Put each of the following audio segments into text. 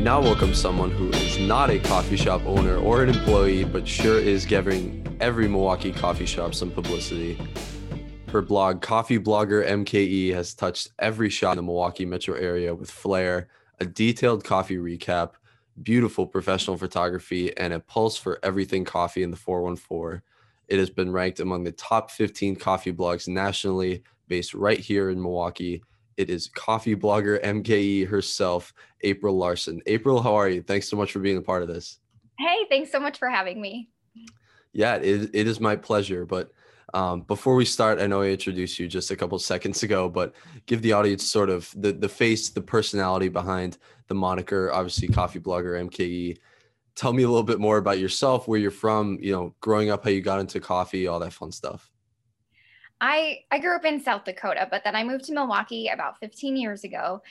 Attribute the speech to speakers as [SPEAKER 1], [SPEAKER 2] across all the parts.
[SPEAKER 1] we now welcome someone who is not a coffee shop owner or an employee, but sure is giving every Milwaukee coffee shop some publicity. Her blog, Coffee Blogger MKE, has touched every shop in the Milwaukee metro area with flair, a detailed coffee recap, beautiful professional photography, and a pulse for everything coffee in the 414. It has been ranked among the top 15 coffee blogs nationally, based right here in Milwaukee. It is coffee blogger MKE herself, April Larson. April, how are you? Thanks so much for being a part of this.
[SPEAKER 2] Hey, thanks so much for having me.
[SPEAKER 1] Yeah, it, it is my pleasure. But um, before we start, I know I introduced you just a couple seconds ago, but give the audience sort of the, the face, the personality behind the moniker, obviously coffee blogger MKE. Tell me a little bit more about yourself, where you're from, you know, growing up, how you got into coffee, all that fun stuff.
[SPEAKER 2] I I grew up in South Dakota, but then I moved to Milwaukee about 15 years ago.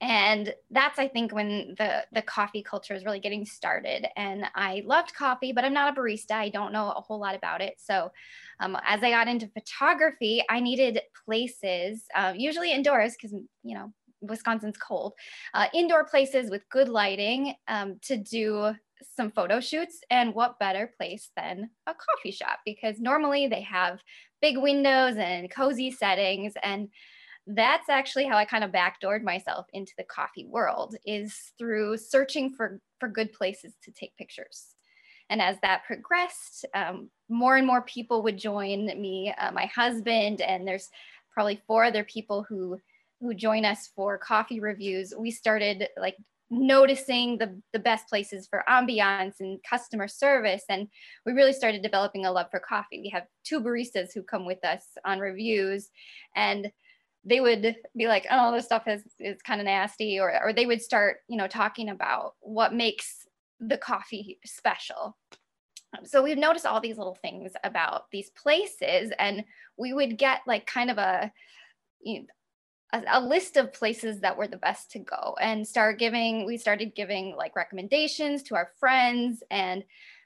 [SPEAKER 2] And that's I think when the the coffee culture is really getting started. And I loved coffee, but I'm not a barista. I don't know a whole lot about it. So um, as I got into photography, I needed places, uh, usually indoors, because you know Wisconsin's cold, uh, indoor places with good lighting um, to do some photo shoots. And what better place than a coffee shop? Because normally they have big windows and cozy settings. And that's actually how I kind of backdoored myself into the coffee world is through searching for, for good places to take pictures. And as that progressed, um, more and more people would join me, uh, my husband, and there's probably four other people who who join us for coffee reviews. We started like noticing the, the best places for ambiance and customer service. And we really started developing a love for coffee. We have two baristas who come with us on reviews and they would be like, oh, this stuff is, is kind of nasty. Or, or they would start, you know, talking about what makes the coffee special. So we've noticed all these little things about these places and we would get like kind of a, you know, a, a, list of places that were the best to go and start giving we started giving like recommendations to our friends and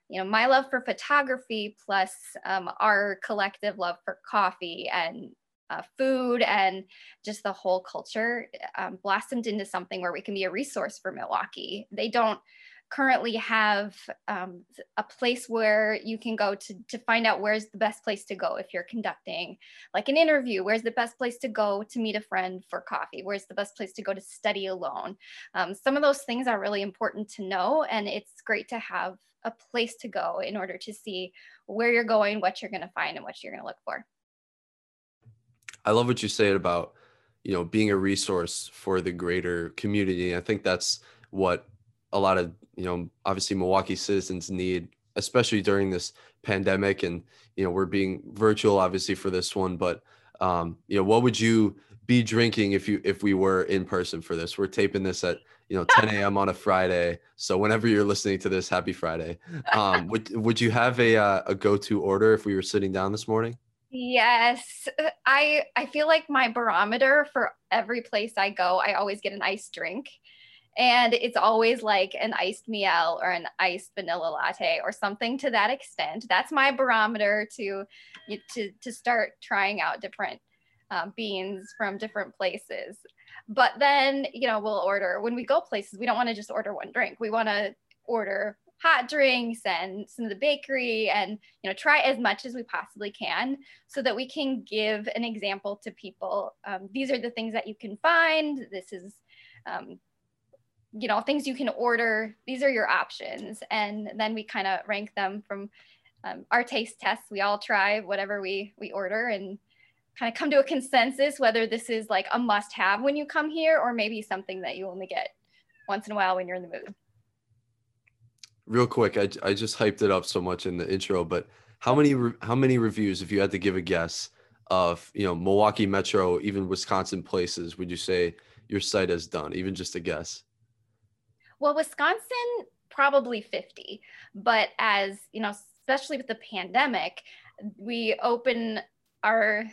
[SPEAKER 2] you know my love for photography plus um, our collective love for coffee and uh, food and just the whole culture um, blossomed into something where we can be a resource for milwaukee. They don't currently have um, a place where you can go to, to find out where's the best place to go if you're conducting like an interview. Where's the best place to go to meet a friend for coffee? Where's the best place to go to study alone? Um, some of those things are really important to know and it's great to have a place to go in order to see where you're going what you're going to find and what you're going to look for.
[SPEAKER 1] I love what you said about you know being a resource for the greater community i think that's what a lot of you know obviously Milwaukee citizens need, especially during this pandemic, and you know we're being virtual obviously for this one, but um, you know what would you be drinking if you if we were in person for this? We're taping this at you know 10 a.m. on a Friday, so whenever you're listening to this, happy Friday. Um, would would you have a uh, a go to order if we were sitting down this morning?
[SPEAKER 2] Yes, I I feel like my barometer for every place I go, I always get an iced drink and it's always like an iced miel or an iced vanilla latte or something to that extent. That's my barometer to to to start trying out different um, beans from different places. But then you know we'll order when we go places we don't want to just order one drink. We want to order hot drinks and some of the bakery and you know try as much as we possibly can so that we can give an example to people. Um, these are the things that you can find. This is um, you know things you can order these are your options. And then we kind of rank them from um, our taste tests. We all try whatever we we order and kind of come to a consensus whether this is like a must have when you come here or maybe something that you only get once in a while when you're in the mood.
[SPEAKER 1] Real quick i, I just hyped it up so much in the intro but how many how many reviews if you had to give a guess of you know milwaukee metro even wisconsin places would you say your site has done? Even just a guess
[SPEAKER 2] well, Wisconsin, probably 50. But as, you know, especially with the pandemic, we open our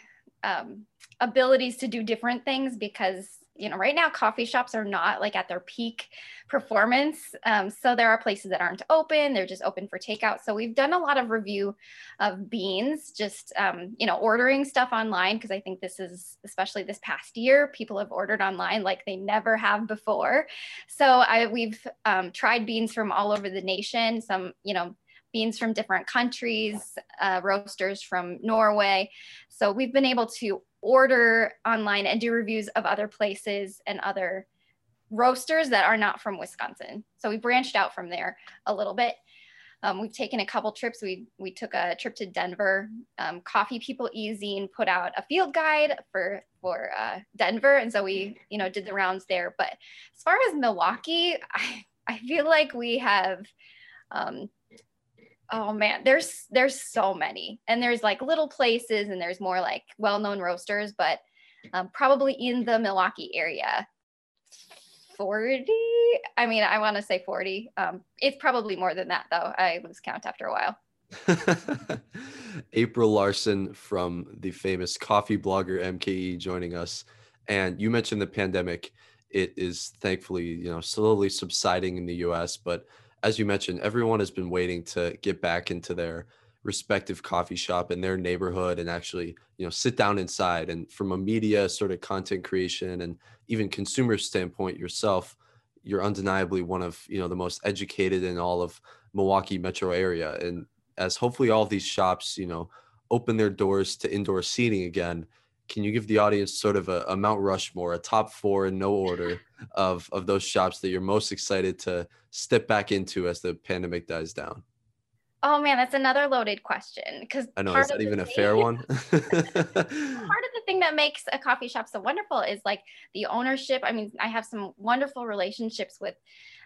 [SPEAKER 2] um, abilities to do different things because you know, right now coffee shops are not like at their peak performance. Um, so there are places that aren't open, they're just open for takeout. So we've done a lot of review of beans, just, um, you know, ordering stuff online because I think this is, especially this past year, people have ordered online like they never have before. So I, we've um, tried beans from all over the nation, some, you know, beans from different countries, uh, roasters from Norway. So we've been able to order online and do reviews of other places and other roasters that are not from Wisconsin. So we branched out from there a little bit. Um, we've taken a couple trips. We we took a trip to Denver. Um, Coffee People Easy put out a field guide for for uh, Denver, and so we you know did the rounds there. But as far as Milwaukee, I I feel like we have um, oh man there's there's so many. And there's like little places and there's more like well-known roasters but um, probably in the milwaukee area. 40 i mean i want to say 40 um, it's probably more than that though. I lose count after a while.
[SPEAKER 1] April larson from the famous coffee blogger mke joining us. And you mentioned the pandemic. It is thankfully you know slowly subsiding in the us but as you mentioned, everyone has been waiting to get back into their respective coffee shop in their neighborhood and actually, you know, sit down inside. And from a media sort of content creation and even consumer standpoint yourself, you're undeniably one of, you know, the most educated in all of Milwaukee metro area. And as hopefully all these shops, you know, open their doors to indoor seating again, can you give the audience sort of a, a Mount Rushmore, a top four in no order of of those shops that you're most excited to step back into as the pandemic dies down?
[SPEAKER 2] Oh man, that's another loaded question. Because
[SPEAKER 1] I know is that even a fair one? part of
[SPEAKER 2] the thing that makes a coffee shop so wonderful is like the ownership. I mean, I have some wonderful relationships with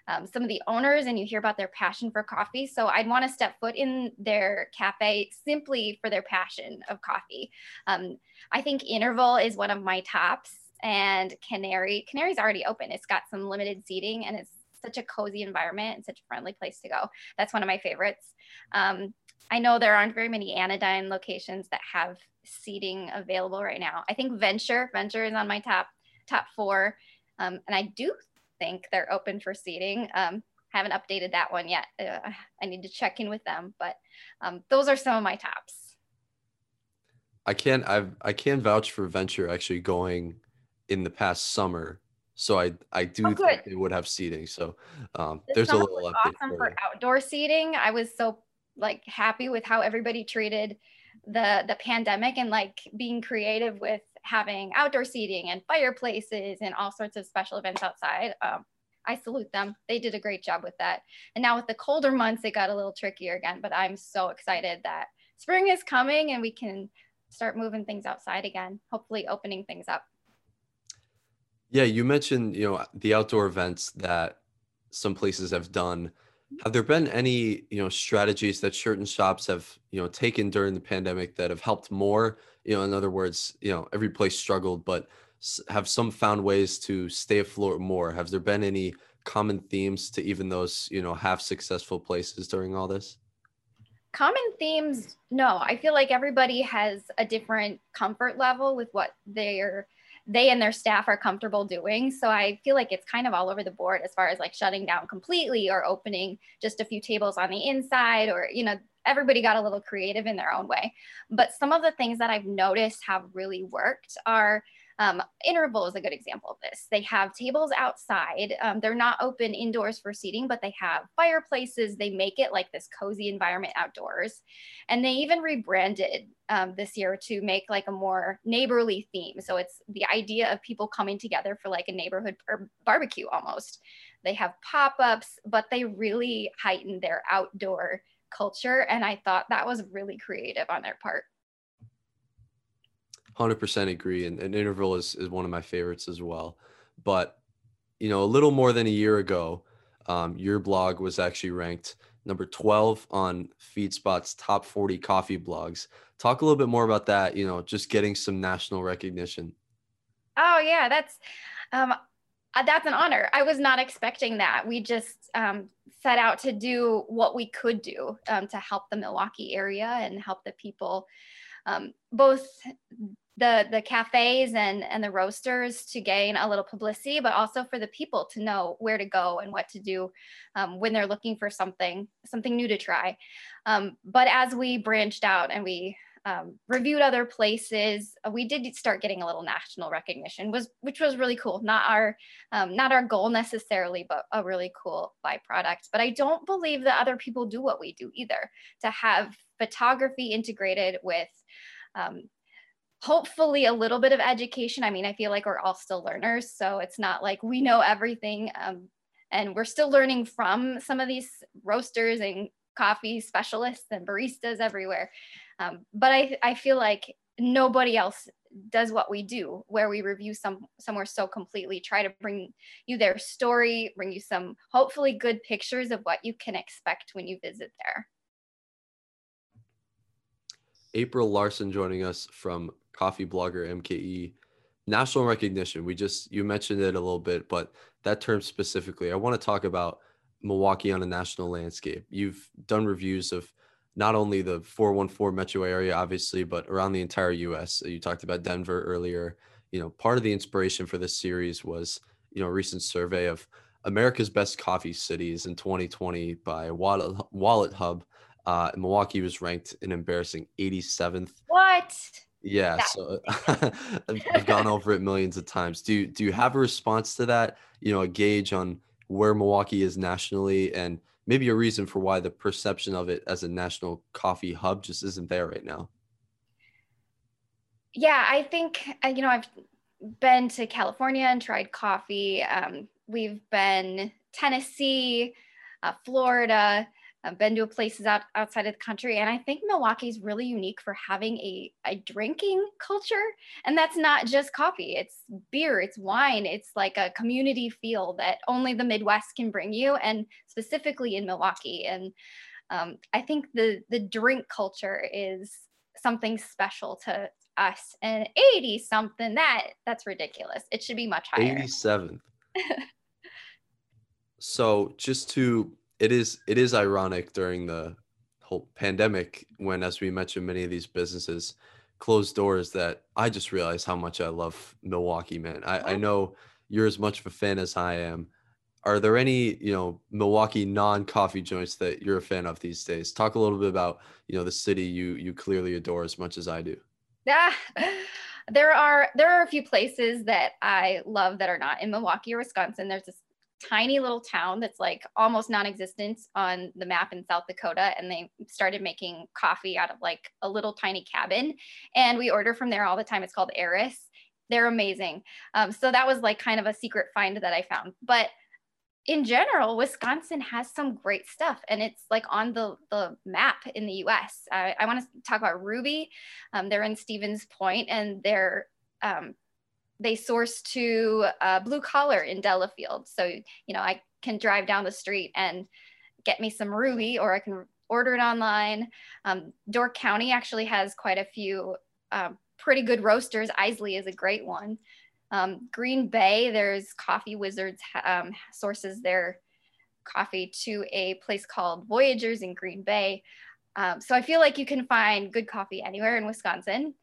[SPEAKER 2] um, some of the owners and you hear about their passion for coffee. So I'd want to step foot in their cafe simply for their passion of coffee. Um, I think Interval is one of my tops and Canary. Canary's already open. It's got some limited seating and it's such a cozy environment and such a friendly place to go. That's one of my favorites. Um, I know there aren't very many anodyne locations that have seating available right now. I think Venture, Venture is on my top top four. Um, and I do think they're open for seating. Um, haven't updated that one yet. Uh, I need to check in with them, but um, those are some of my tops.
[SPEAKER 1] I can I've I can vouch for Venture actually going in the past summer. So I I do oh, think they would have seating. So um, there's a little
[SPEAKER 2] update awesome for, for outdoor seating. I was so like happy with how everybody treated the the pandemic and like being creative with having outdoor seating and fireplaces and all sorts of special events outside. Um, I salute them. They did a great job with that. And now with the colder months, it got a little trickier again, but I'm so excited that spring is coming and we can start moving things outside again, hopefully opening things up.
[SPEAKER 1] Yeah, you mentioned, you know, the outdoor events that some places have done. Have there been any, you know, strategies that certain shops have, you know, taken during the pandemic that have helped more you know in other words you know every place struggled but have some found ways to stay afloat more? Have there been any common themes to even those you know half successful places during all this?
[SPEAKER 2] Common themes no. I feel like everybody has a different comfort level with what they're they and their staff are comfortable doing so i feel like it's kind of all over the board as far as like shutting down completely or opening just a few tables on the inside or you know everybody got a little creative in their own way. But some of the things that I've noticed have really worked are um, interval is a good example of this. They have tables outside. Um, they're not open indoors for seating, but they have fireplaces. They make it like this cozy environment outdoors. And they even rebranded um, this year to make like a more neighborly theme. So it's the idea of people coming together for like a neighborhood barbecue almost. They have pop ups, but they really heighten their outdoor culture. And I thought that was really creative on their part.
[SPEAKER 1] 100% agree. And, and Interval is, is one of my favorites as well. But, you know, a little more than a year ago, um, your blog was actually ranked number 12 on FeedSpot's top 40 coffee blogs. Talk a little bit more about that, you know, just getting some national recognition.
[SPEAKER 2] Oh, yeah. That's, um, uh, that's an honor. I was not expecting that. We just um, set out to do what we could do um, to help the Milwaukee area and help the people, um, both the the cafes and and the roasters to gain a little publicity but also for the people to know where to go and what to do um, when they're looking for something something new to try. Um, but as we branched out and we um, reviewed other places uh, we did start getting a little national recognition was which was really cool not our um, not our goal necessarily but a really cool byproduct but i don't believe that other people do what we do either to have photography integrated with um, hopefully a little bit of education. I mean, I feel like we're all still learners, so it's not like we know everything. Um, and we're still learning from some of these roasters and coffee specialists and baristas everywhere. Um, but I, I feel like nobody else does what we do where we review some somewhere so completely try to bring you their story bring you some hopefully good pictures of what you can expect when you visit there
[SPEAKER 1] april larson joining us from coffee blogger MKE. National recognition. We just you mentioned it a little bit, but that term specifically, I want to talk about Milwaukee on a national landscape. You've done reviews of not only the 414 metro area, obviously, but around the entire US. You talked about Denver earlier. You know, part of the inspiration for this series was, you know, a recent survey of America's best coffee cities in 2020 by Wallet, Wallet Hub. Uh, Milwaukee was ranked an embarrassing 87th.
[SPEAKER 2] What?
[SPEAKER 1] Yeah, so I've gone over it millions of times. Do you, do you have a response to that? You know, a gauge on where Milwaukee is nationally, and maybe a reason for why the perception of it as a national coffee hub just isn't there right now.
[SPEAKER 2] Yeah, I think uh, you know I've been to California and tried coffee. Um, we've been Tennessee, uh, Florida. I've been to places out, outside of the country, and I think Milwaukee is really unique for having a, a drinking culture. And that's not just coffee, it's beer, it's wine, it's like a community feel that only the Midwest can bring you, and specifically in Milwaukee. And um, I think the, the drink culture is something special to us. And 80 something, that that's ridiculous. It should be much higher.
[SPEAKER 1] 87th. so just to it is it is ironic during the whole pandemic when as we mentioned many of these businesses closed doors that i just realized how much i love milwaukee man. I, I know you're as much of a fan as i am. Are there any you know milwaukee non-coffee joints that you're a fan of these days? Talk a little bit about you know the city you you clearly adore as much as i do.
[SPEAKER 2] Yeah. There are there are a few places that i love that are not in milwaukee or wisconsin. There's this tiny little town that's like almost non-existent on the map in South Dakota and they started making coffee out of like a little tiny cabin and we order from there all the time it's called Eris they're amazing um, so that was like kind of a secret find that I found but in general, Wisconsin has some great stuff and it's like on the, the map in the US. I, I want to talk about Ruby. Um, they're in Stevens Point and they're um, they source to uh, blue collar in Delafield. So, you know, I can drive down the street and get me some Ruby or I can order it online. Um, Door County actually has quite a few um, pretty good roasters. Isley is a great one. Um, Green Bay, there's Coffee Wizards um, sources their coffee to a place called Voyagers in Green Bay. Um, so I feel like you can find good coffee anywhere in Wisconsin.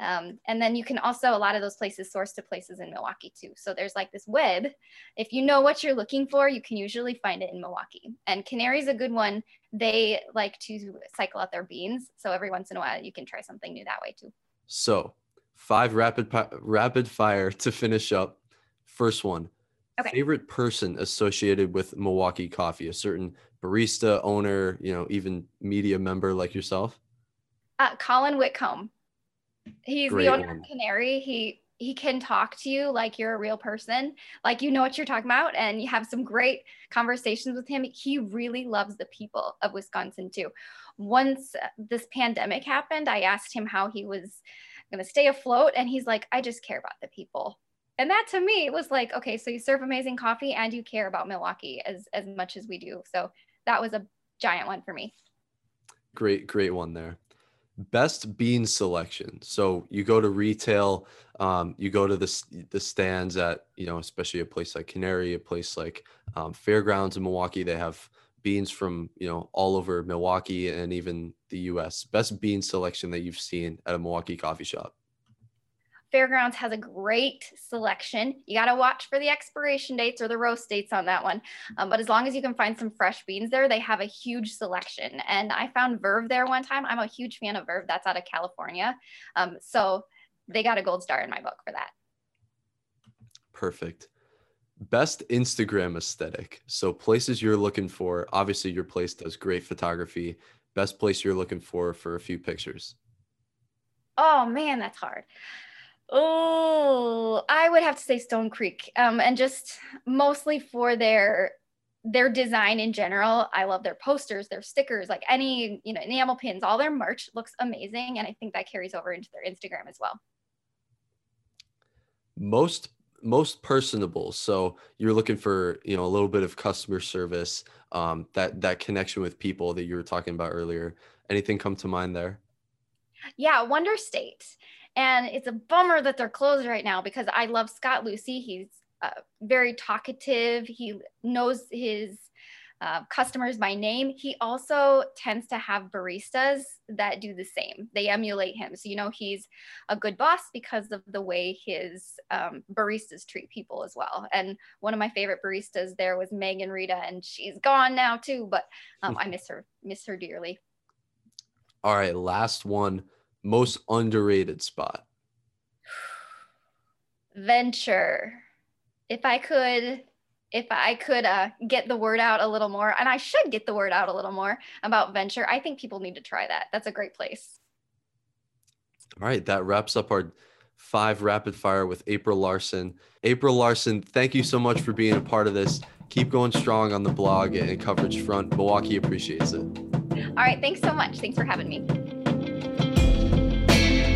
[SPEAKER 2] Um, and then you can also, a lot of those places source to places in Milwaukee too. So there's like this web. If you know what you're looking for, you can usually find it in Milwaukee. And Canary's a good one. They like to cycle out their beans. So every once in a while, you can try something new that way too.
[SPEAKER 1] So five rapid, rapid fire to finish up. First one. Okay. Favorite person associated with Milwaukee coffee, a certain barista, owner, you know, even media member like yourself?
[SPEAKER 2] Uh, Colin Whitcomb. He's Great the owner one. of Canary. He he can talk to you like you're a real person, like you know what you're talking about, and you have some great conversations with him. He really loves the people of Wisconsin too. Once this pandemic happened, I asked him how he was going to stay afloat, and he's like, I just care about the people. And that to me was like, okay, so you serve amazing coffee and you care about Milwaukee as as much as we do. So that was a giant one for me.
[SPEAKER 1] Great, great one there best bean selection. So you go to retail, um, you go to the the stands at you know especially a place like Canary, a place like um, Fairgrounds in Milwaukee. They have beans from you know all over Milwaukee and even the U.S. Best bean selection that you've seen at a Milwaukee coffee shop.
[SPEAKER 2] Fairgrounds has a great selection. You got to watch for the expiration dates or the roast dates on that one. Um, but as long as you can find some fresh beans there, they have a huge selection. And I found Verve there one time. I'm a huge fan of Verve. That's out of California. Um, so they got a gold star in my book for that.
[SPEAKER 1] Perfect. Best Instagram aesthetic. So places you're looking for. Obviously, your place does great photography. Best place you're looking for for a few pictures.
[SPEAKER 2] Oh man, that's hard. Oh, I would have to say Stone Creek, um, and just mostly for their their design in general. I love their posters, their stickers, like any you know enamel pins. All their merch looks amazing, and I think that carries over into their Instagram as well.
[SPEAKER 1] Most most personable. So you're looking for you know a little bit of customer service, um, that that connection with people that you were talking about earlier. Anything come to mind there?
[SPEAKER 2] Yeah, Wonder State. And it's a bummer that they're closed right now because I love Scott Lucy. He's uh, very talkative. He knows his uh, customers by name. He also tends to have baristas that do the same. They emulate him. So, you know, he's a good boss because of the way his um, baristas treat people as well. And one of my favorite baristas there was Megan Rita, and she's gone now too, but um, I miss her, miss her dearly.
[SPEAKER 1] All right, last one most underrated spot?
[SPEAKER 2] Venture. If I could if I could uh, get the word out a little more, and I should get the word out a little more about Venture, I think people need to try that. That's a great place.
[SPEAKER 1] All right, that wraps up our five rapid fire with April Larson. April Larson, thank you so much for being a part of this. Keep going strong on the blog and coverage front. Milwaukee appreciates it.
[SPEAKER 2] All right, thanks so much. Thanks for having me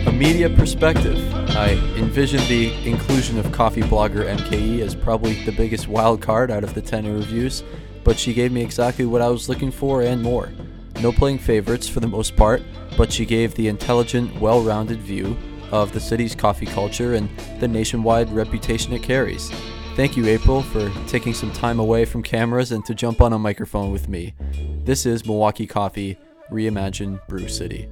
[SPEAKER 2] A
[SPEAKER 3] media perspective, I envision the inclusion of coffee blogger MKE as probably the biggest wild card out of the 10 interviews, but she gave me exactly what I was looking for and more. No playing favorites for the most part, but she gave the intelligent, well rounded view of the city's coffee culture and the nationwide reputation it carries. Thank you, April, for taking some time away from cameras and to jump on a microphone with me. This is Milwaukee Coffee Reimagine Brew City.